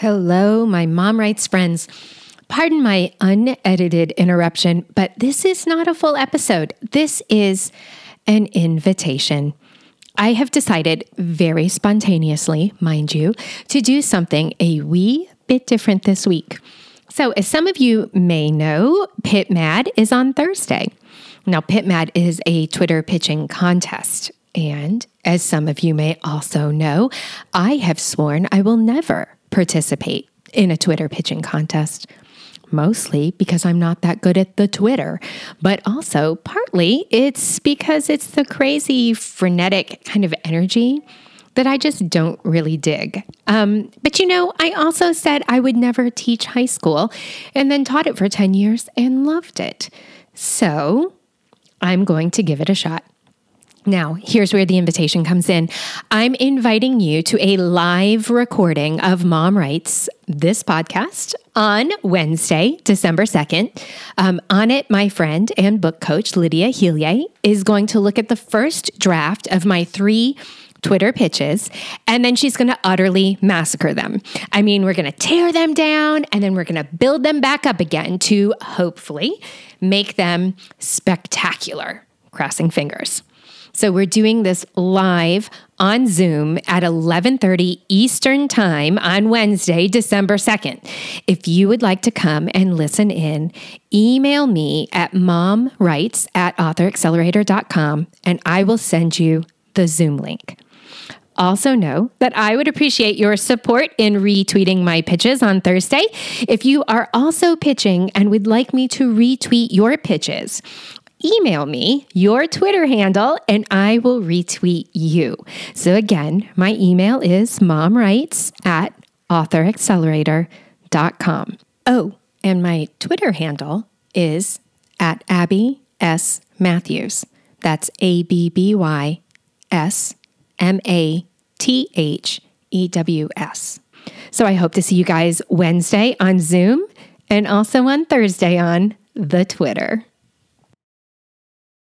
Hello, my mom writes friends. Pardon my unedited interruption, but this is not a full episode. This is an invitation. I have decided very spontaneously, mind you, to do something a wee bit different this week. So, as some of you may know, Pit Mad is on Thursday. Now, Pit Mad is a Twitter pitching contest. And as some of you may also know, I have sworn I will never participate in a Twitter pitching contest. Mostly because I'm not that good at the Twitter, but also partly it's because it's the crazy, frenetic kind of energy that I just don't really dig. Um, but you know, I also said I would never teach high school and then taught it for 10 years and loved it. So I'm going to give it a shot. Now, here's where the invitation comes in. I'm inviting you to a live recording of Mom Writes, this podcast, on Wednesday, December 2nd. Um, on it, my friend and book coach, Lidija Hilje, is going to look at the first draft of my three Twitter pitches, and then she's going to utterly massacre them. I mean, we're going to tear them down, and then we're going to build them back up again to hopefully make them spectacular. Crossing fingers. So we're doing this live on Zoom at 11:30 Eastern Time on Wednesday, December 2nd. If you would like to come and listen in, email me at momwrites at authoraccelerator.com and I will send you the Zoom link. Also, know that I would appreciate your support in retweeting my pitches on Thursday. If you are also pitching and would like me to retweet your pitches, email me your Twitter handle and I will retweet you. So again, my email is momwrites at authoraccelerator.com. Oh, and my Twitter handle is at Abby S. Mathews. That's A B B Y S M A T H E W S. So I hope to see you guys Wednesday on Zoom and also on Thursday on the Twitter.